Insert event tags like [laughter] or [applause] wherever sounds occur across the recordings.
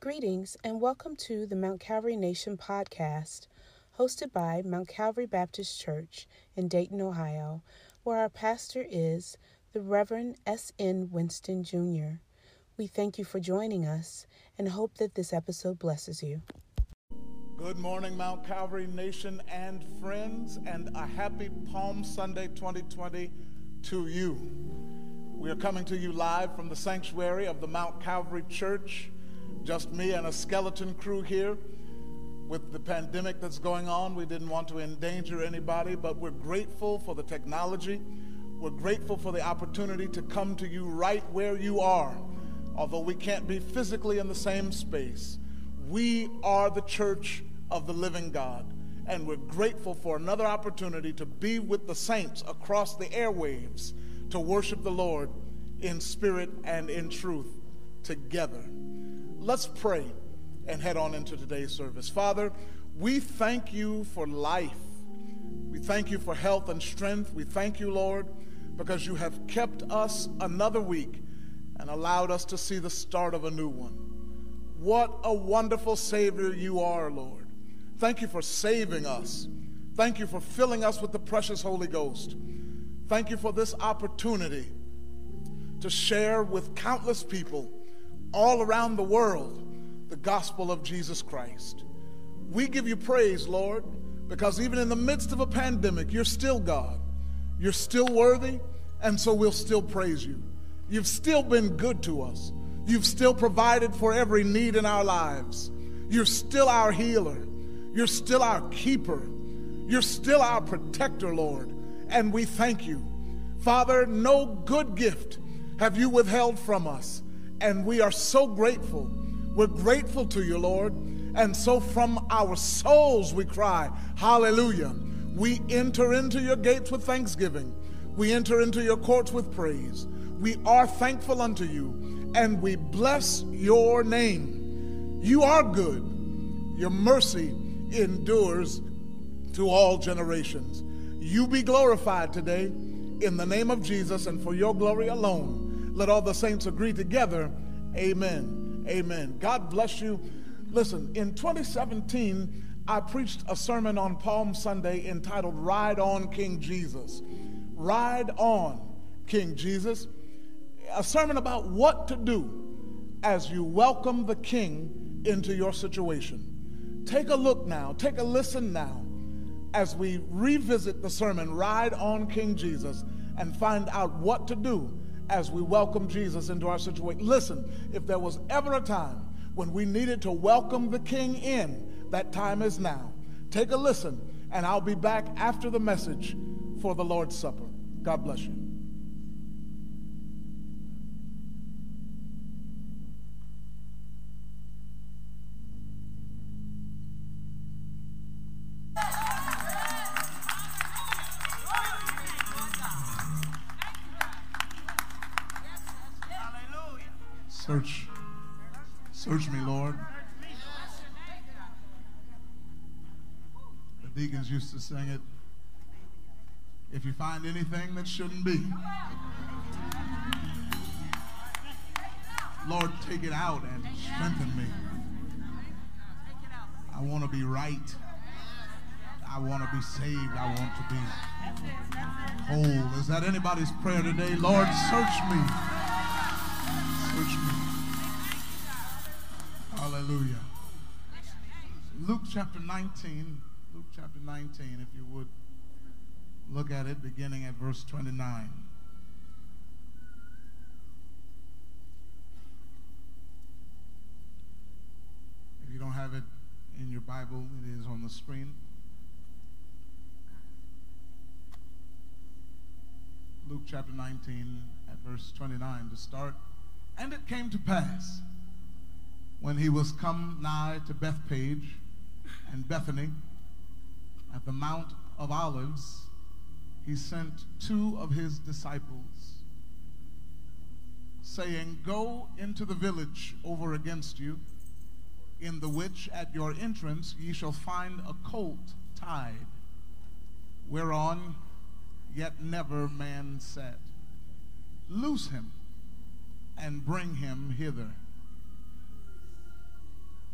Greetings and welcome to the Mount Calvary Nation podcast, hosted by Mount Calvary Baptist Church in Dayton, Ohio, where our pastor is the Reverend S.N. Winston Jr. We thank you for joining us and hope that this episode blesses you. Good morning, Mount Calvary Nation and friends, and a happy Palm Sunday 2020 to you. We are coming to you live from the sanctuary of the Mount Calvary Church. Just me and a skeleton crew here. With the pandemic that's going on, we didn't want to endanger anybody, but we're grateful for the technology. We're grateful for the opportunity to come to you right where you are, although we can't be physically in the same space. We are the church of the living God. And we're grateful for another opportunity to be with the saints across the airwaves to worship the Lord in spirit and in truth together. Let's pray and head on into today's service. Father, we thank you for life. We thank you for health and strength. We thank you, Lord, because you have kept us another week and allowed us to see the start of a new one. What a wonderful Savior you are, Lord. Thank you for saving us. Thank you for filling us with the precious Holy Ghost. Thank you for this opportunity to share with countless people all around the world the gospel of Jesus Christ. We give you praise, Lord, because even in the midst of a pandemic, you're still God. You're still worthy, and so we'll still praise you. You've still been good to us. You've still provided for every need in our lives. You're still our healer. You're still our keeper. You're still our protector, Lord. And we thank you. Father, no good gift have you withheld from us. And we are so grateful. We're grateful to you, Lord. And so from our souls we cry, Hallelujah. We enter into your gates with thanksgiving. We enter into your courts with praise. We are thankful unto you and we bless your name. You are good. Your mercy endures to all generations. You be glorified today in the name of Jesus and for your glory alone. Let all the saints agree together. Amen. Amen. God bless you. Listen, in 2017, I preached a sermon on Palm Sunday entitled Ride On King Jesus. Ride On King Jesus. A sermon about what to do as you welcome the King into your situation. Take a look now, take a listen now as we revisit the sermon, Ride on King Jesus, and find out what to do as we welcome Jesus into our situation. Listen, if there was ever a time when we needed to welcome the King in, that time is now. Take a listen, and I'll be back after the message for the Lord's Supper. God bless you. Used to sing it. If you find anything that shouldn't be, Lord, take it out and strengthen me. I want to be right. I want to be saved. I want to be whole. Is that anybody's prayer today? Lord, search me. Search me. Hallelujah. Luke chapter 19. Luke chapter 19, if you would look at it beginning at verse 29. If you don't have it in your Bible, it is on the screen. Luke chapter 19 at verse 29 to start. And it came to pass when he was come nigh to Bethphage and Bethany at the Mount of Olives, he sent two of his disciples, saying, Go into the village over against you, in the which at your entrance ye shall find a colt tied, whereon yet never man sat. Loose him and bring him hither.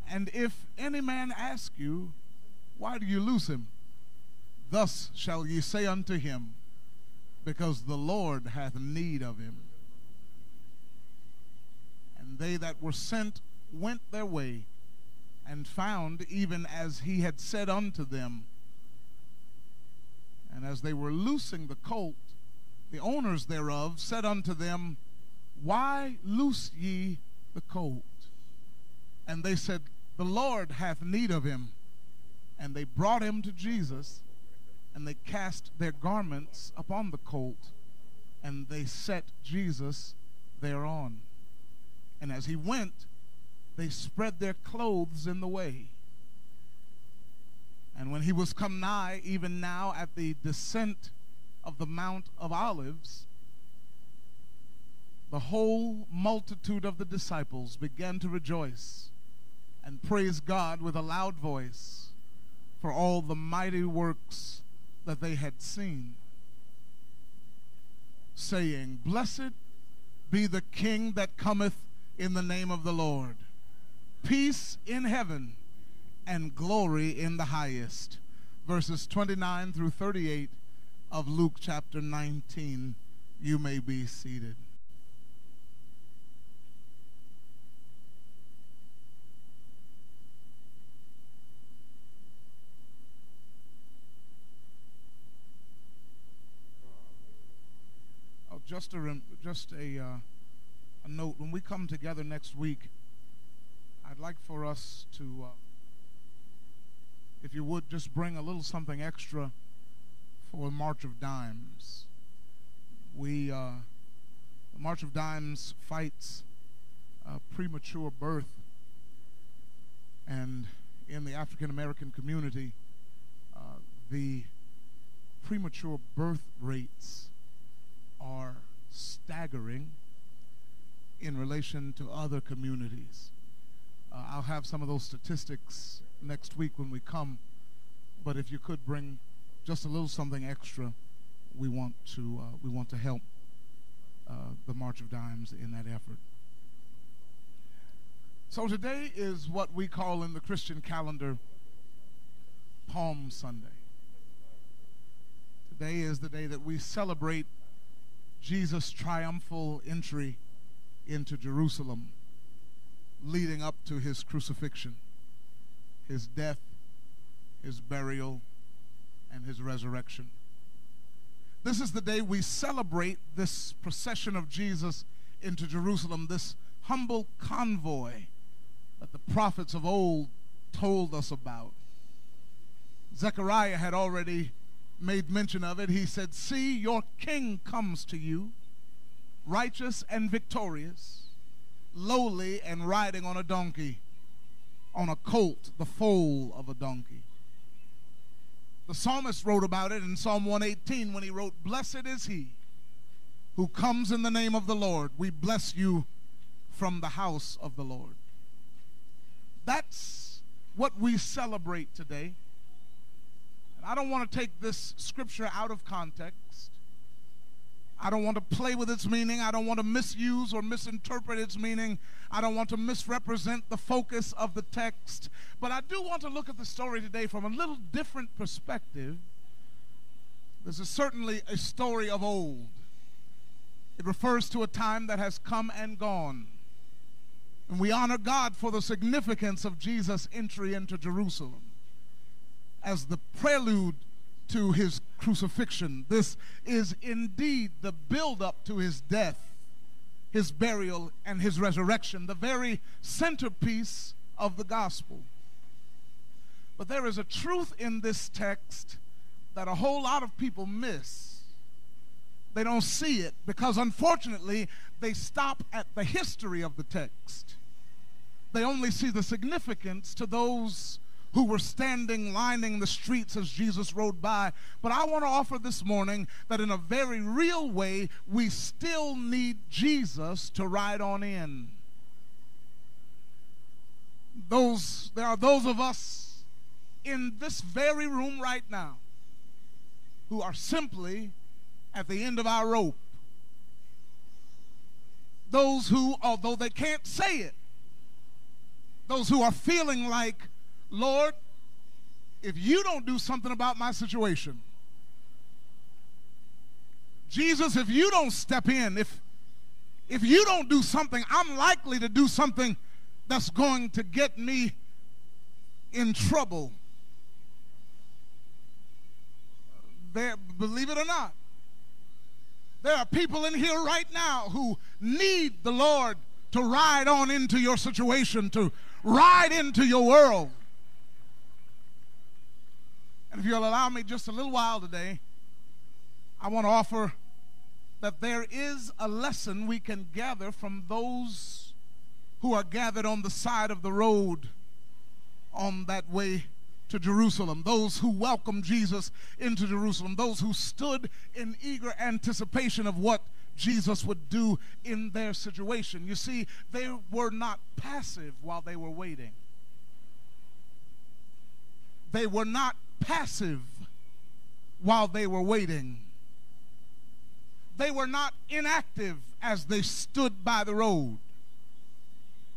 And if any man ask you, Why do you loose him? Thus shall ye say unto him, Because the Lord hath need of him. And they that were sent went their way, and found even as he had said unto them. And as they were loosing the colt, the owners thereof said unto them, Why loose ye the colt? And they said, The Lord hath need of him. And they brought him to Jesus, and they cast their garments upon the colt, and they set Jesus thereon. And as he went, they spread their clothes in the way. And when he was come nigh, even now at the descent of the Mount of Olives, the whole multitude of the disciples began to rejoice and praise God with a loud voice for all the mighty works that they had seen, saying, Blessed be the King that cometh in the name of the Lord. Peace in heaven and glory in the highest. Verses 29 through 38 of Luke chapter 19. You may be seated. Just a just a, uh, a note. When we come together next week, I'd like for us to. Uh, if you would just bring a little something extra for March of Dimes. We, uh, the March of Dimes fights premature birth, and in the African American community, uh, the premature birth rates are staggering in relation to other communities. Uh, I'll have some of those statistics next week when we come. But if you could bring just a little something extra, we want to uh, we want to help uh, the March of Dimes in that effort. So today is what we call in the Christian calendar Palm Sunday. Today is the day that we celebrate Jesus' triumphal entry into Jerusalem, leading up to his crucifixion his death, his burial, and his resurrection. This is the day we celebrate this procession of Jesus into Jerusalem, this humble convoy that the prophets of old told us about. Zechariah had already made mention of it. He said, See, your king comes to you, righteous and victorious, lowly and riding on a donkey on a colt, the foal of a donkey. The psalmist wrote about it in Psalm 118 when he wrote, Blessed is he who comes in the name of the Lord. We bless you from the house of the Lord. That's what we celebrate today. I don't want to take this scripture out of context. I don't want to play with its meaning. I don't want to misuse or misinterpret its meaning. I don't want to misrepresent the focus of the text. But I do want to look at the story today from a little different perspective. This is certainly a story of old. It refers to a time that has come and gone. And we honor God for the significance of Jesus' entry into Jerusalem as the prelude to his crucifixion. This is indeed the build-up to his death, his burial, and his resurrection, the very centerpiece of the gospel. But there is a truth in this text that a whole lot of people miss. They don't see it because, unfortunately, they stop at the history of the text. They only see the significance to those who were standing lining the streets as Jesus rode by. But I want to offer this morning that in a very real way, we still need Jesus to ride on in. Those, there are those of us in this very room right now who are simply at the end of our rope. Those who, although they can't say it, Those who are feeling like, Lord, if you don't do something about my situation, Jesus, if you don't step in, if if you don't do something, I'm likely to do something that's going to get me in trouble. There, believe it or not, there are people in here right now who need the Lord to ride on into your situation, to ride into your world. And if you'll allow me just a little while today, I want to offer that there is a lesson we can gather from those who are gathered on the side of the road on that way to Jerusalem, those who welcomed Jesus into Jerusalem, those who stood in eager anticipation of what Jesus would do in their situation. You see, they were not passive while they were waiting. They were not passive while they were waiting. They were not inactive as they stood by the road.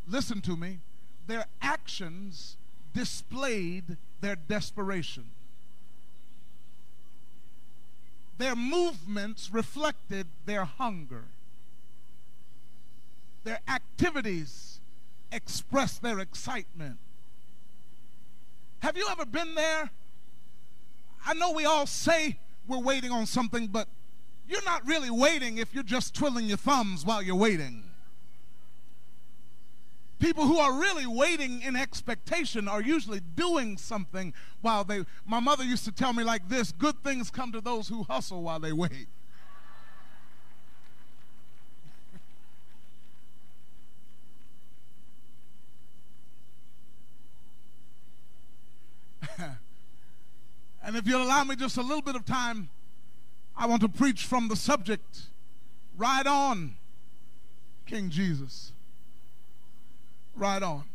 Listen to me. Their actions displayed their desperation. Their movements reflected their hunger. Their activities expressed their excitement. Have you ever been there? I know we all say we're waiting on something, but you're not really waiting if you're just twiddling your thumbs while you're waiting. People who are really waiting in expectation are usually doing something while they. My mother used to tell me like this good things come to those who hustle while they wait. And if you'll allow me just a little bit of time, I want to preach from the subject. Ride on, King Jesus. Ride on.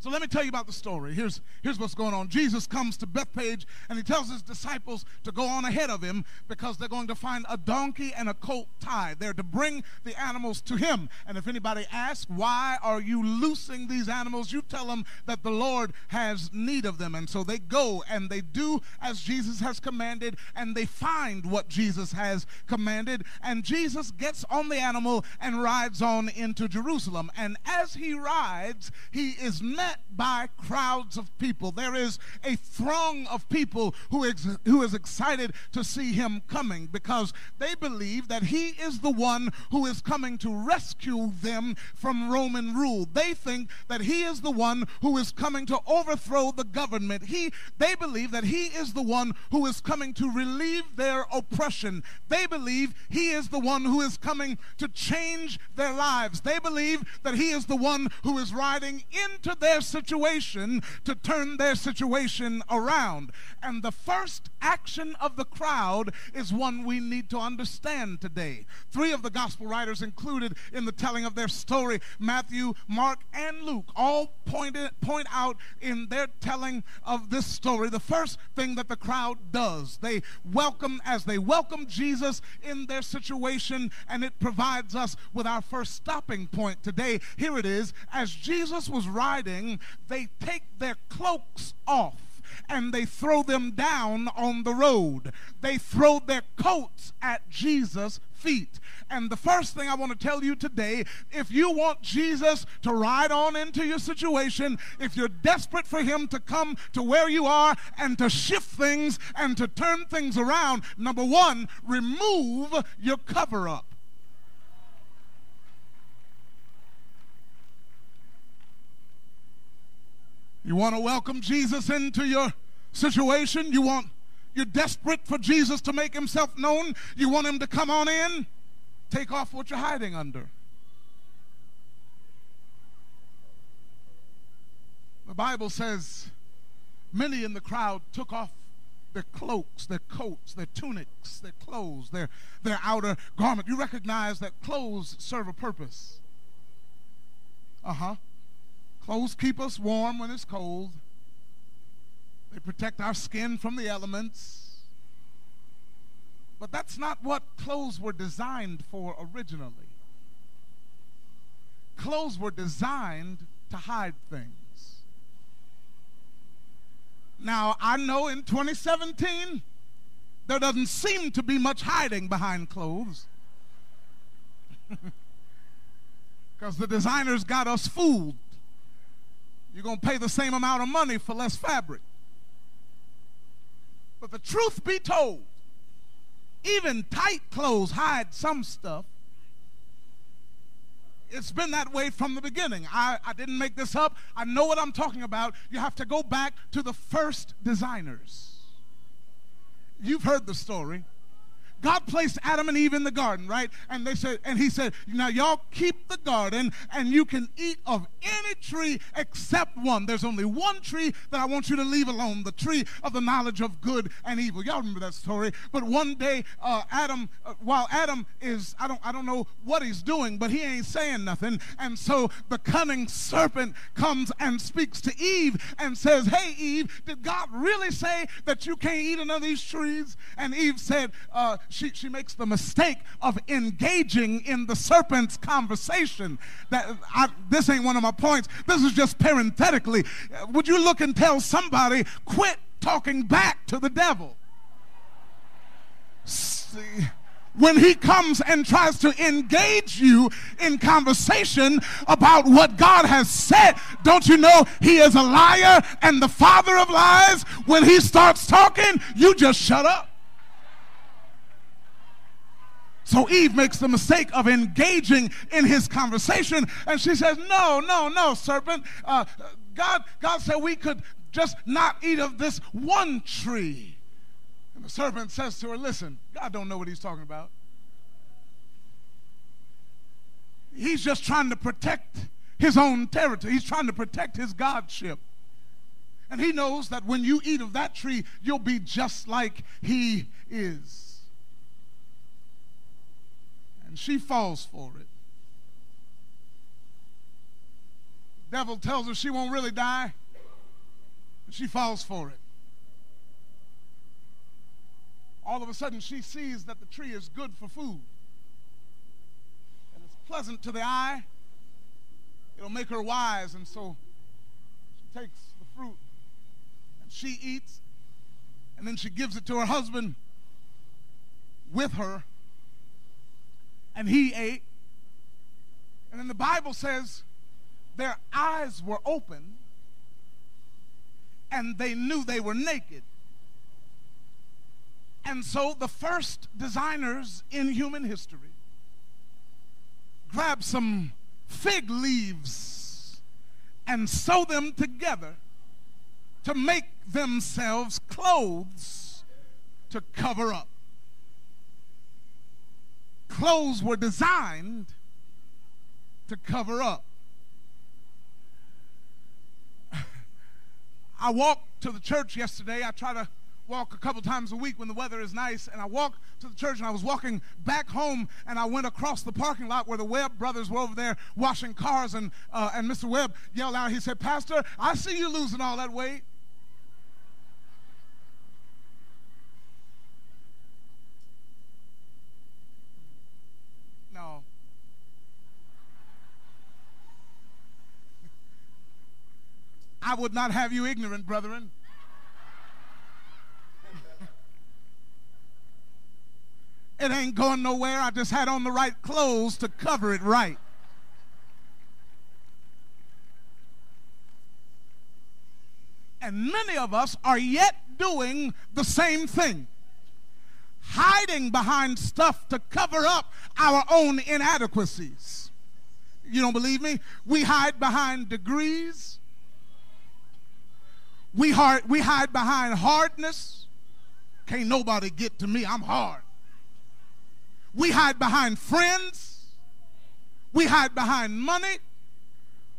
So let me tell you about the story. Here's, here's what's going on. Jesus comes to Bethphage and he tells his disciples to go on ahead of him because they're going to find a donkey and a colt tied. They're to bring the animals to him. And if anybody asks, why are you loosing these animals? You tell them that the Lord has need of them. And so they go and they do as Jesus has commanded and they find what Jesus has commanded. And Jesus gets on the animal and rides on into Jerusalem. And as he rides, he is met met by crowds of people. There is a throng of people who is, who is excited to see him coming because they believe that he is the one who is coming to rescue them from Roman rule. They think that he is the one who is coming to overthrow the government. He, they believe that he is the one who is coming to relieve their oppression. They believe he is the one who is coming to change their lives. They believe that he is the one who is riding into their their situation to turn their situation around. And the first action of the crowd is one we need to understand today. Three of the gospel writers included in the telling of their story, Matthew, Mark, and Luke, all pointed, point out in their telling of this story the first thing that the crowd does. They welcome, as they welcome Jesus in their situation, and it provides us with our first stopping point today. Here it is. As Jesus was riding, they take their cloaks off and they throw them down on the road. They throw their coats at Jesus' feet. And the first thing I want to tell you today if you want Jesus to ride on into your situation, if you're desperate for Him to come to where you are and to shift things and to turn things around, number one, remove your cover up. You want to welcome Jesus into your situation? You want you're desperate for Jesus to make himself known? You want him to come on in? Take off what you're hiding under. The Bible says many in the crowd took off their cloaks, their coats, their tunics, their clothes, their, their outer garment. You recognize that clothes serve a purpose. Uh huh. Clothes keep us warm when it's cold. They protect our skin from the elements. But that's not what clothes were designed for originally. Clothes were designed to hide things. Now, I know in 2017, there doesn't seem to be much hiding behind clothes. [laughs] Because the designers got us fooled. You're going to pay the same amount of money for less fabric. But the truth be told, even tight clothes hide some stuff. It's been that way from the beginning. I, I didn't make this up. I know what I'm talking about. You have to go back to the first designers. You've heard the story. God placed Adam and Eve in the garden, right? And they said, and he said, now y'all keep the garden and you can eat of any tree except one. There's only one tree that I want you to leave alone, the tree of the knowledge of good and evil. Y'all remember that story. But one day, uh, Adam, uh, while Adam is, I don't, I don't know what he's doing, but he ain't saying nothing. And so the cunning serpent comes and speaks to Eve and says, hey, Eve, did God really say that you can't eat of these trees? And Eve said, uh, she, she makes the mistake of engaging in the serpent's conversation. That I, this ain't one of my points. This is just parenthetically. Would you look and tell somebody, quit talking back to the devil? See, when he comes and tries to engage you in conversation about what God has said, don't you know he is a liar and the father of lies? When he starts talking, you just shut up. So Eve makes the mistake of engaging in his conversation, and she says, No, no, no, serpent. Uh, God, God said we could just not eat of this one tree. And the serpent says to her, Listen, God don't know what he's talking about. He's just trying to protect his own territory. He's trying to protect his godship. And he knows that when you eat of that tree, you'll be just like he is and she falls for it. The devil tells her she won't really die, and she falls for it. All of a sudden, she sees that the tree is good for food, and it's pleasant to the eye. It'll make her wise, and so she takes the fruit and she eats, and then she gives it to her husband with her and he ate. And then the Bible says their eyes were open and they knew they were naked. And so the first designers in human history grabbed some fig leaves and sew them together to make themselves clothes to cover up clothes were designed to cover up. [laughs] I walked to the church yesterday. I try to walk a couple times a week when the weather is nice. And I walked to the church and I was walking back home and I went across the parking lot where the Webb brothers were over there washing cars. And, uh, and Mr. Webb yelled out, he said, Pastor, I see you losing all that weight. I would not have you ignorant, brethren. it ain't going nowhere. I just had on the right clothes to cover it right. And many of us are yet doing the same thing hiding behind stuff to cover up our own inadequacies. You don't believe me? We hide behind degrees. We, hard, we hide behind hardness. Can't nobody get to me. I'm hard. We hide behind friends. We hide behind money.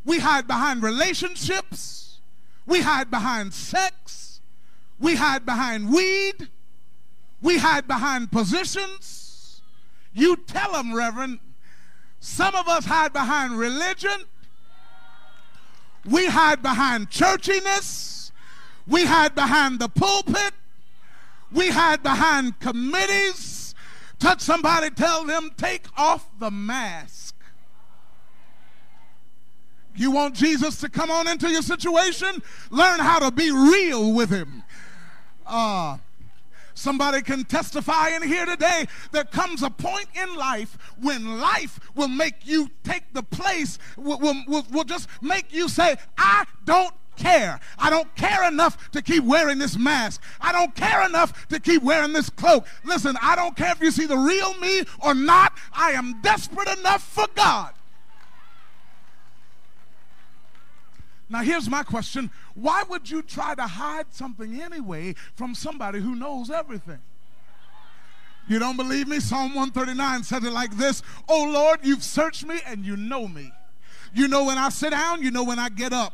We hide behind relationships. We hide behind sex. We hide behind weed. We hide behind positions. You tell them, Reverend. Some of us hide behind religion. We hide behind churchiness. We hide behind the pulpit. We hide behind committees. Touch somebody, tell them, take off the mask. You want Jesus to come on into your situation? Learn how to be real with him. Uh, Somebody can testify in here today. There comes a point in life when life will make you take the place, will, will, will, just make you say, I don't care. I don't care enough to keep wearing this mask. I don't care enough to keep wearing this cloak. Listen, I don't care if you see the real me or not. I am desperate enough for God. Now, here's my question Why would you try to hide something anyway from somebody who knows everything? You don't believe me? Psalm 139 said it like this Oh Lord, you've searched me and you know me. You know when I sit down, you know when I get up.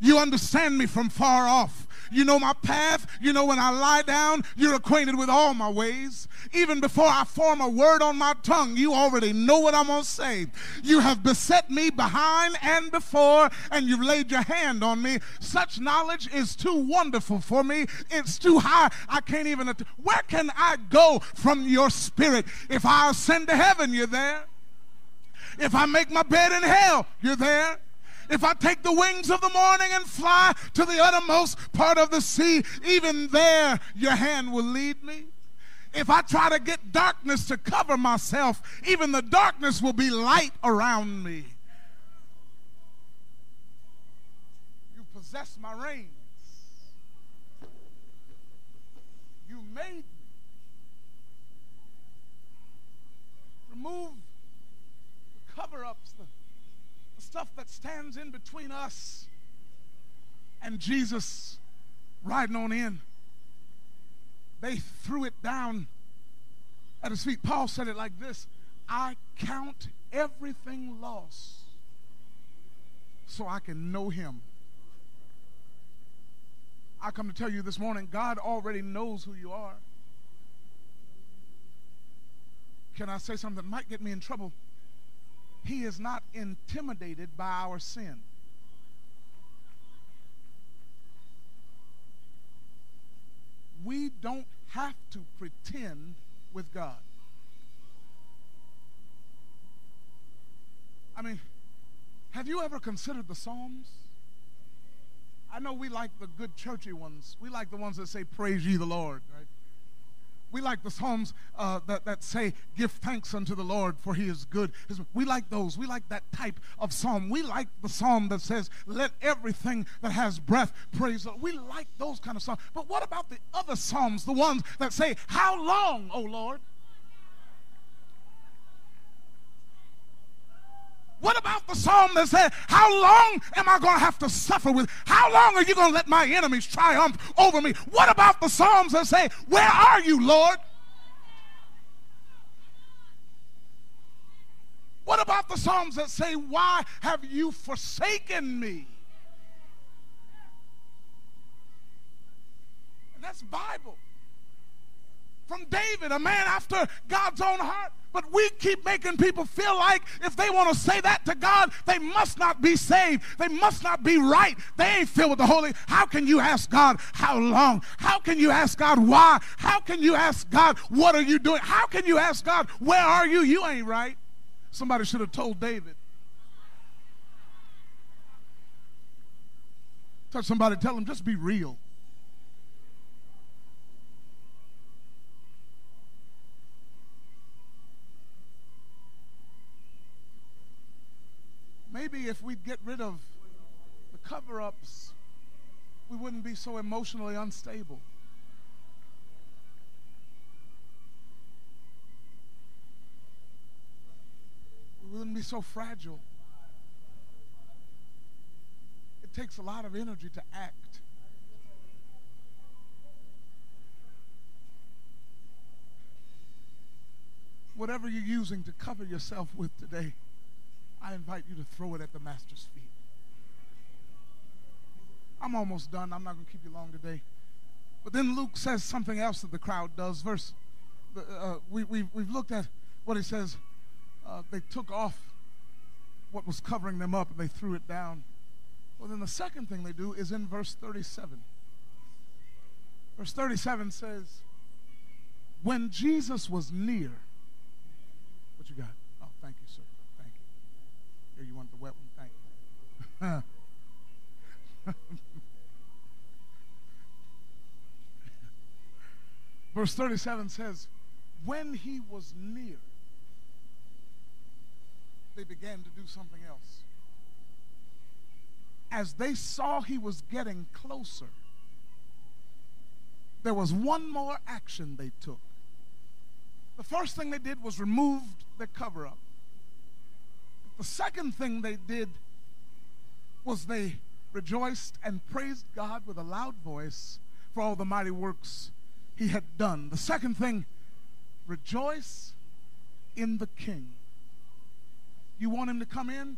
You understand me from far off. You know my path. You know when I lie down, you're acquainted with all my ways. Even before I form a word on my tongue, you already know what I'm going to say. You have beset me behind and before, and you've laid your hand on me. Such knowledge is too wonderful for me. It's too high. I can't even. Where can I go from your spirit? If I ascend to heaven, you're there. If I make my bed in hell, you're there. If I take the wings of the morning and fly to the uttermost part of the sea, even there your hand will lead me. If I try to get darkness to cover myself, even the darkness will be light around me. You possess my reins. You made me. Remove the cover ups, stuff that stands in between us and Jesus riding on in. They threw it down at his feet. Paul said it like this I count everything lost so I can know him. I come to tell you this morning God already knows who you are. Can I say something that might get me in trouble? He is not intimidated by our sin. We don't have to pretend with God. I mean, have you ever considered the Psalms? I know we like the good churchy ones. We like the ones that say, Praise ye the Lord, right? We like the Psalms uh, that, that say, Give thanks unto the Lord, for he is good. We like those. We like that type of psalm. We like the psalm that says, Let everything that has breath praise the Lord. We like those kind of psalms. But what about the other psalms, the ones that say, How long, O Lord? What about the psalm that said, How long am I going to have to suffer with? How long are you going to let my enemies triumph over me? What about the psalms that say, Where are you, Lord? What about the psalms that say, Why have you forsaken me? And that's Bible. From David, a man after God's own heart. But we keep making people feel like if they want to say that to God, they must not be saved. They must not be right. They ain't filled with the Holy. How can you ask God how long? How can you ask God why? How can you ask God what are you doing? How can you ask God where are you? You ain't right. Somebody should have told David. Touch somebody, tell them just be real. Maybe if we'd get rid of the cover ups, we wouldn't be so emotionally unstable. We wouldn't be so fragile. It takes a lot of energy to act. Whatever you're using to cover yourself with today. I invite you to throw it at the Master's feet. I'm almost done. I'm not going to keep you long today. But then Luke says something else that the crowd does. Verse, uh, we, we, we've looked at what he says. Uh, they took off what was covering them up and they threw it down. Well, then the second thing they do is in verse 37. Verse 37 says, When Jesus was near, what you got? Oh, thank you, sir. Here, you want the wet one? Thank [laughs] Verse 37 says, When he was near, they began to do something else. As they saw he was getting closer, there was one more action they took. The first thing they did was removed the cover up. The second thing they did was they rejoiced and praised God with a loud voice for all the mighty works he had done. The second thing, rejoice in the king. You want him to come in?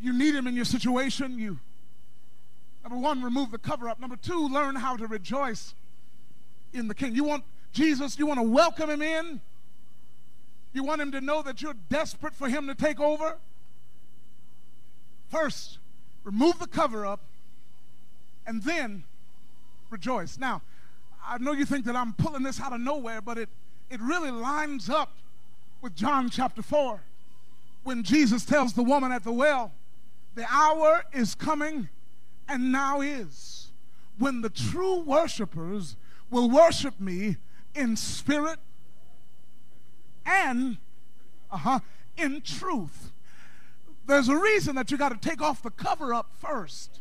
You need him in your situation? You Number one, remove the cover up. Number two, learn how to rejoice in the King. You want Jesus, you want to welcome him in? You want him to know that you're desperate for him to take over? First, remove the cover up and then rejoice. Now, I know you think that I'm pulling this out of nowhere, but it, it really lines up with John chapter 4 when Jesus tells the woman at the well, The hour is coming and now is when the true worshipers will worship me in spirit and uh-huh, in truth. There's a reason that you got to take off the cover up first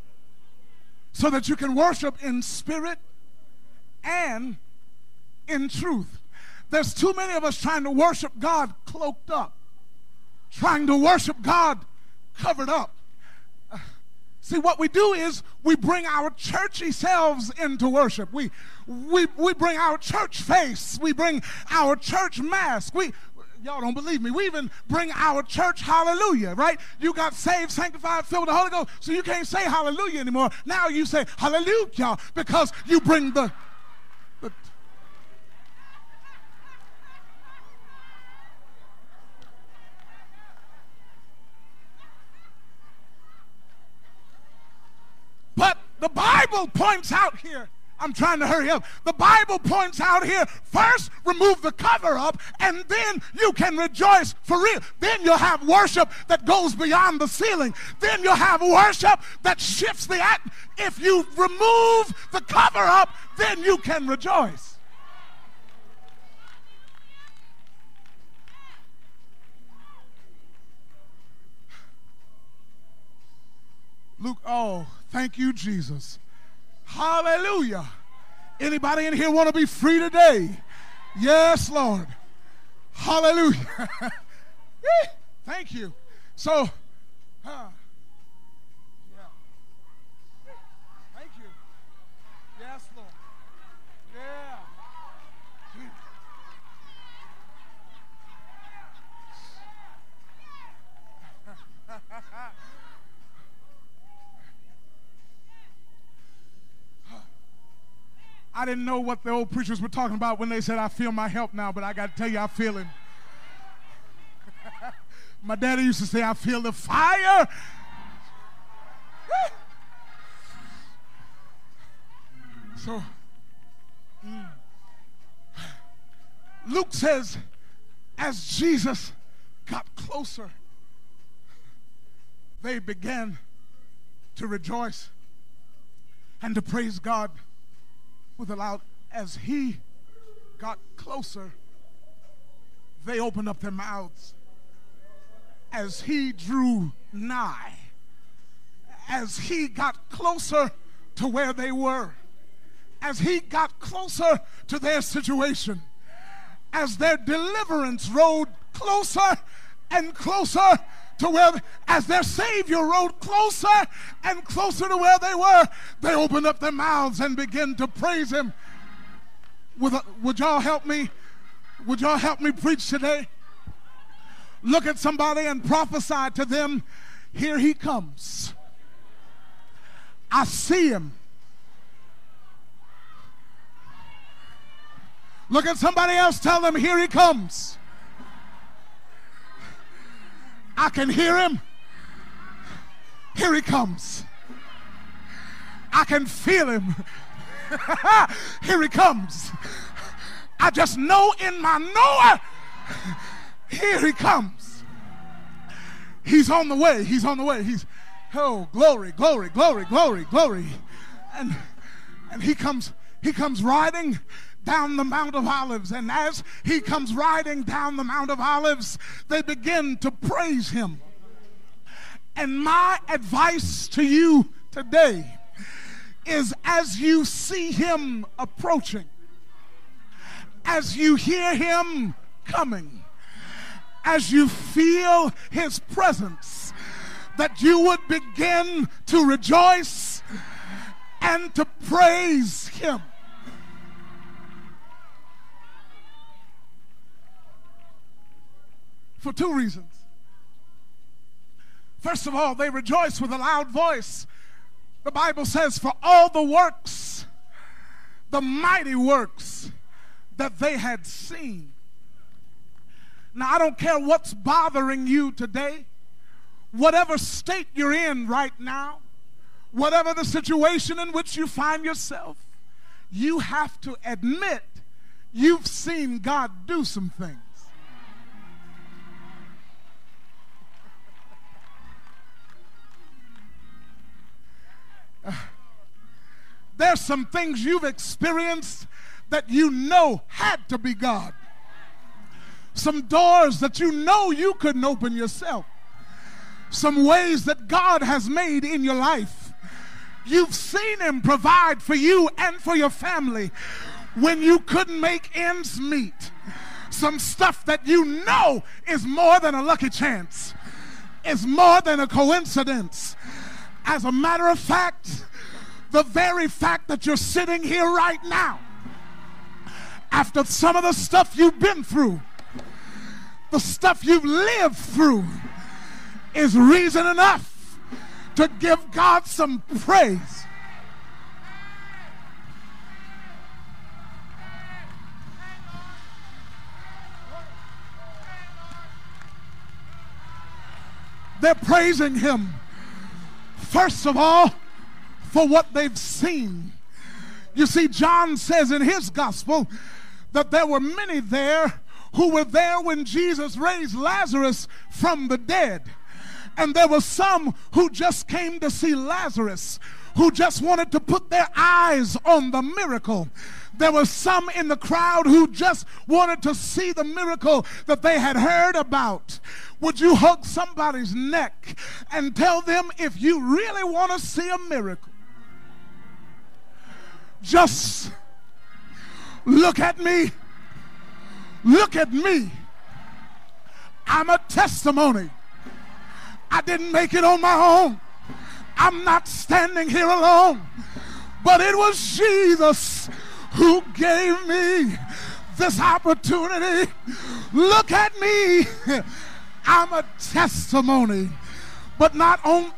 so that you can worship in spirit and in truth. There's too many of us trying to worship God cloaked up, trying to worship God covered up. See, what we do is we bring our churchy selves into worship. We, we, we bring our church face. We bring our church mask. We, y'all don't believe me. We even bring our church hallelujah, right? You got saved, sanctified, filled with the Holy Ghost, so you can't say hallelujah anymore. Now you say hallelujah because you bring the, the But the Bible points out here, I'm trying to hurry up. The Bible points out here first, remove the cover up, and then you can rejoice for real. Then you'll have worship that goes beyond the ceiling. Then you'll have worship that shifts the act. If you remove the cover up, then you can rejoice. Luke, oh, thank you, Jesus. Hallelujah. Anybody in here want to be free today? Yes, Lord. Hallelujah. [laughs] thank you. So, I didn't know what the old preachers were talking about when they said, I feel my help now, but I got to tell you, I feel it. [laughs] my daddy used to say, I feel the fire. [laughs] so, mm. Luke says, as Jesus got closer, they began to rejoice and to praise God with a loud, as he got closer, they opened up their mouths. As he drew nigh, as he got closer to where they were, as he got closer to their situation, as their deliverance rode closer and closer to where, as their Savior rode closer and closer to where they were, they opened up their mouths and began to praise Him. Would, uh, would y'all help me? Would y'all help me preach today? Look at somebody and prophesy to them, Here He comes. I see Him. Look at somebody else, tell them, Here He comes. I can hear him. Here he comes. I can feel him. [laughs] Here he comes. I just know in my knower. Here he comes. He's on the way. He's on the way. He's, oh, glory, glory, glory, glory, glory. And, and he comes, he comes riding down the Mount of Olives. And as he comes riding down the Mount of Olives, they begin to praise him. And my advice to you today is as you see him approaching, as you hear him coming, as you feel his presence, that you would begin to rejoice and to praise him. For two reasons. First of all, they rejoice with a loud voice. The Bible says, For all the works, the mighty works that they had seen now, I don't care what's bothering you today, whatever state you're in right now, whatever the situation in which you find yourself, you have to admit you've seen God do some things. There's some things you've experienced that you know had to be God some doors that you know you couldn't open yourself, some ways that God has made in your life. You've seen Him provide for you and for your family when you couldn't make ends meet. Some stuff that you know is more than a lucky chance, is more than a coincidence. As a matter of fact, the very fact that you're sitting here right now, after some of the stuff you've been through, the stuff you've lived through is reason enough to give God some praise. They're praising Him, first of all, for what they've seen. You see, John says in his gospel that there were many there who were there when Jesus raised Lazarus from the dead. And there were some who just came to see Lazarus, who just wanted to put their eyes on the miracle. There were some in the crowd who just wanted to see the miracle that they had heard about. Would you hug somebody's neck and tell them if you really want to see a miracle? Just look at me Look at me. I'm a testimony. I didn't make it on my own. I'm not standing here alone. But it was Jesus who gave me this opportunity. Look at me. I'm a testimony. But not on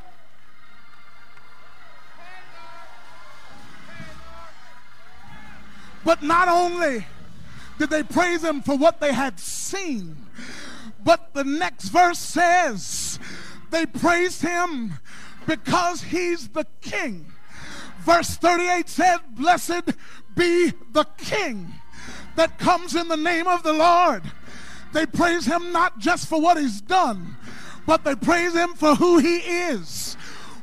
But not only did they praise him for what they had seen. But the next verse says they praised him because he's the king. Verse 38 said, Blessed be the king that comes in the name of the Lord. They praise him not just for what he's done, but they praise him for who he is.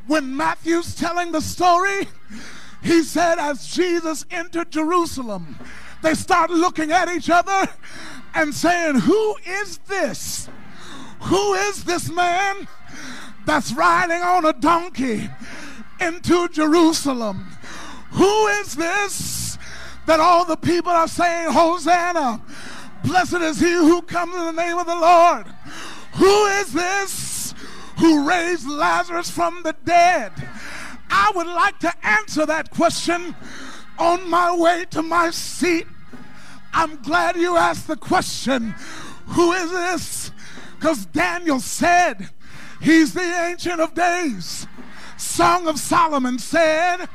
When Matthew's telling the story, he said, As Jesus entered Jerusalem, they start looking at each other and saying, Who is this? Who is this man that's riding on a donkey into Jerusalem? Who is this that all the people are saying, Hosanna? Blessed is he who comes in the name of the Lord. Who is this who raised Lazarus from the dead? I would like to answer that question on my way to my seat I'm glad you asked the question who is this? Because Daniel said, He's the Ancient of Days. Song of Solomon said,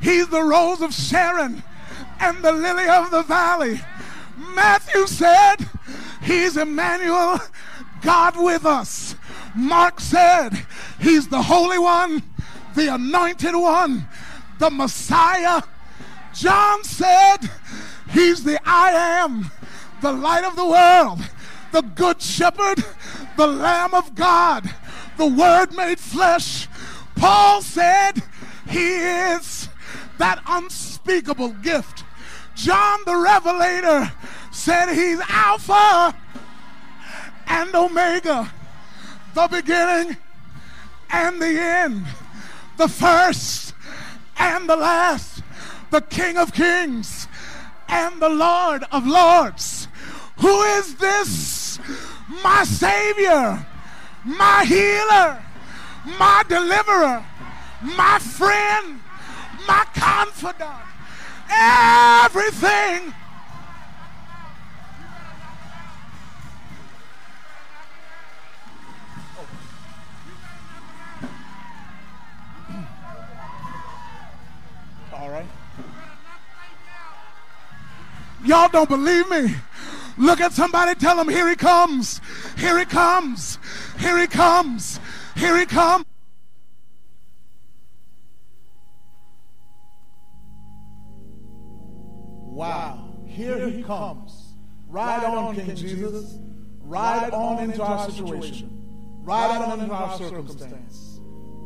He's the Rose of Sharon and the Lily of the Valley. Matthew said, He's Emmanuel, God with us. Mark said, He's the Holy One, the Anointed One, the Messiah. John said, He's the I am, the light of the world, the good shepherd, the Lamb of God. the Word made flesh. Paul said he is that unspeakable gift. John the Revelator said he's Alpha and Omega, the beginning and the end, the first and the last, the King of Kings and the Lord of Lords. Who is this? My Savior, my healer, my deliverer, my friend, my confidant, everything. Oh. All right. Y'all don't believe me. Look at somebody, tell them, here he comes. Here he comes. Here he comes. Here he comes. Wow. Here he comes. Ride on, King Jesus. Ride on into our situation. Ride on into our circumstance.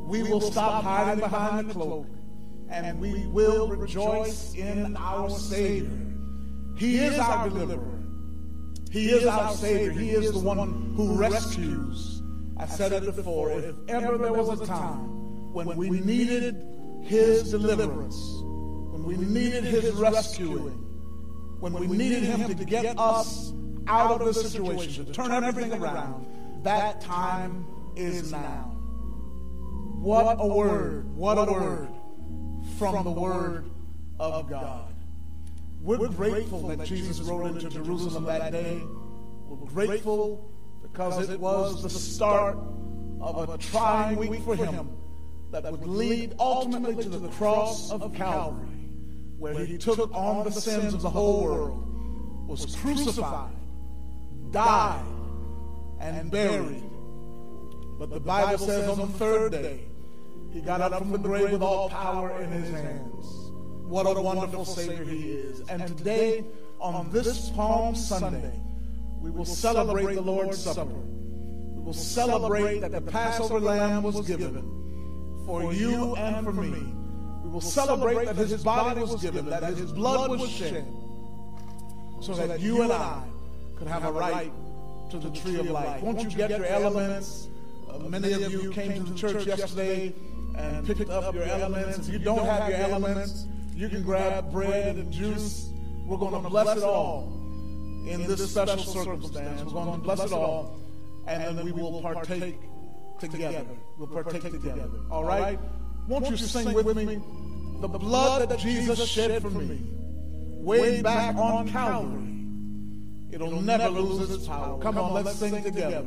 We will stop hiding behind the cloak and we will rejoice in our Savior. He is our deliverer. He is our Savior. He is the one who rescues. I said it before. If ever there was a time when we needed His deliverance, when we needed His rescuing, when we needed Him to get us out of the situation, to turn everything around, that time is now. What a word! What a word from the Word of God. We're grateful that Jesus rode into Jerusalem that day. We're grateful because it was the start of a trying week for him that would lead ultimately to the cross of Calvary, where he took on the sins of the whole world, was crucified, died, and buried. But the Bible says on the third day, he got up from the grave with all power in his hands. What a wonderful Savior he is. And today, on this Palm Sunday, we will celebrate the Lord's Supper. We will celebrate that the Passover lamb was given for you and for me. We will celebrate that his body was given, that his blood was shed, so that you and I could have a right to the tree of life. Won't you get your elements? Uh, many of you came to the church yesterday and picked up your elements. If you don't have your elements, you can grab bread and juice. We're going to bless it all in this special circumstance. We're going to bless it all, and then we will partake together. We'll partake together. All right? Won't you sing with me? The blood that Jesus shed for me, way back on Calvary, it'll never lose its power. Come on, let's sing together.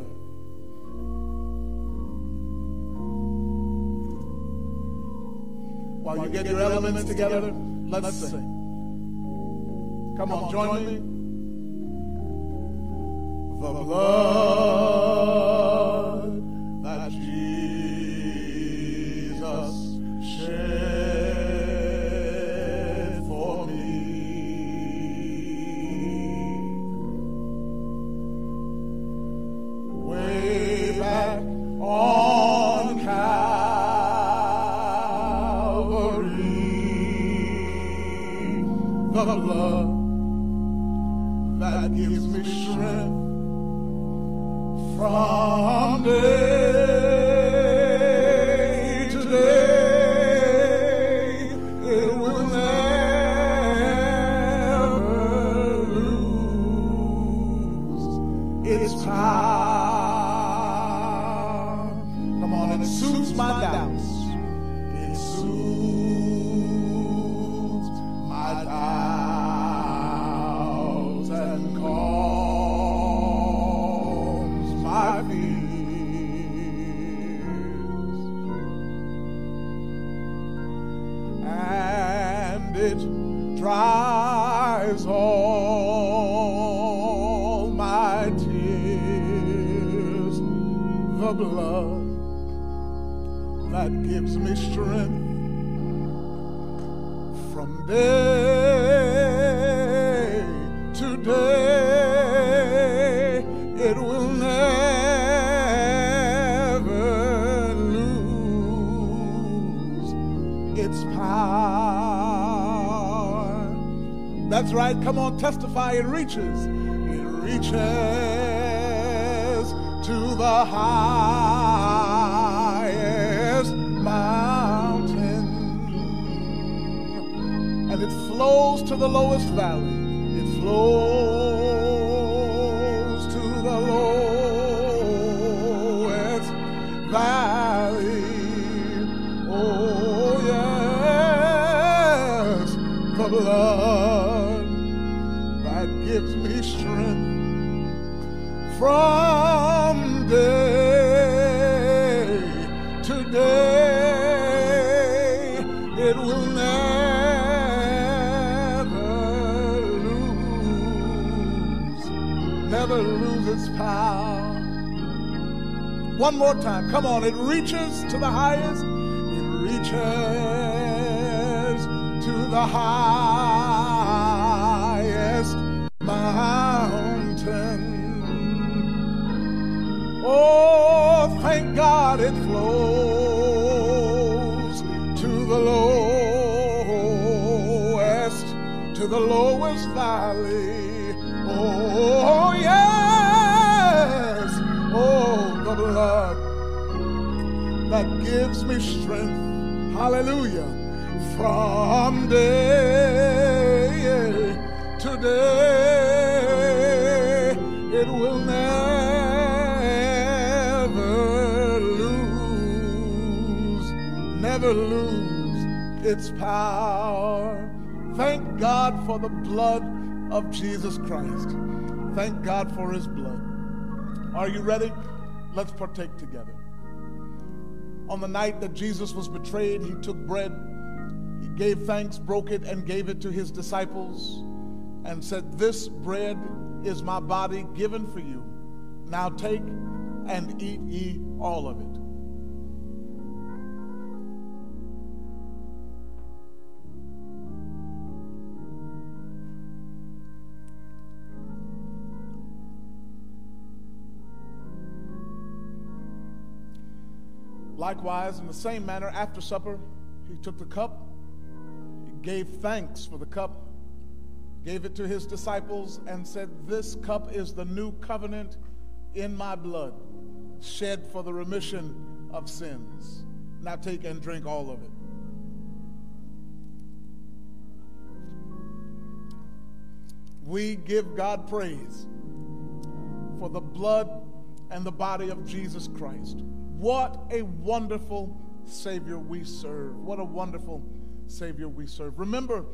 While you get your elements together, let's sing. Come on, join me. The blood blood that gives me strength from day to day. It will never lose its power. Come on, and it suits my doubts. On, testify. It reaches. It reaches to the highest mountain. And it flows to the lowest valley. It flows me strength from day to day. It will never lose, never lose its power. One more time. Come on. It reaches to the highest. It reaches to the highest Oh, thank God it flows to the lowest, to the lowest valley. Oh, yes. Oh, the blood that gives me strength. Hallelujah. From day to day, never lose its power. Thank God for the blood of Jesus Christ. Thank God for his blood. Are you ready? Let's partake together. On the night that Jesus was betrayed, he took bread, he gave thanks, broke it, and gave it to his disciples, and said, This bread is my body given for you. Now take and eat ye all of it. Likewise, in the same manner, after supper, he took the cup, he gave thanks for the cup, gave it to his disciples, and said, This cup is the new covenant in my blood, shed for the remission of sins. Now take and drink all of it. We give God praise for the blood and the body of Jesus Christ. What a wonderful Savior we serve. What a wonderful Savior we serve. Remember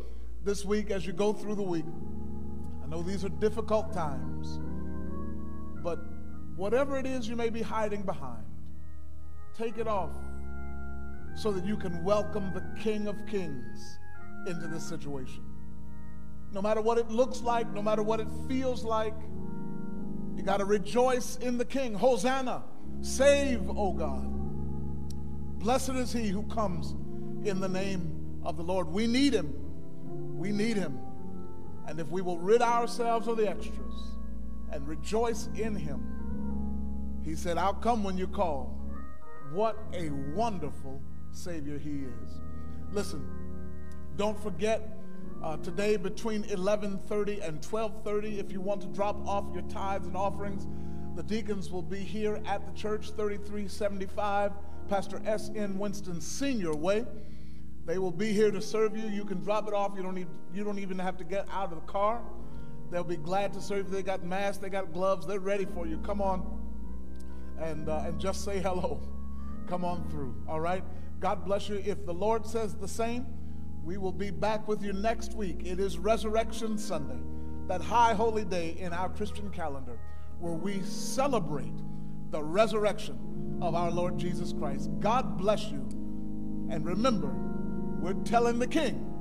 this week as you go through the week, I know these are difficult times, but whatever it is you may be hiding behind, take it off so that you can welcome the King of Kings into this situation. No matter what it looks like, no matter what it feels like, you got to rejoice in the King. Hosanna. Save, O God. Blessed is he who comes in the name of the Lord. We need him. We need him. And if we will rid ourselves of the extras and rejoice in him, he said, I'll come when you call. What a wonderful Savior he is. Listen, don't forget uh, today between 11:30 and 12:30 if you want to drop off your tithes and offerings the deacons will be here at the church 3375 pastor s.n winston senior way. They will be here to serve you. You can drop it off. You don't need you don't even have to get out of the car. They'll be glad to serve you. They got masks. They got gloves. They're ready for you. Come on. And uh, and just say hello. Come on through. All right? God bless you. If the lord says the same we will be back with you next week. It is Resurrection Sunday, that high holy day in our Christian calendar where we celebrate the resurrection of our Lord Jesus Christ. God bless you. And remember, we're telling the King,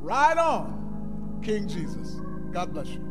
ride on, King Jesus. God bless you.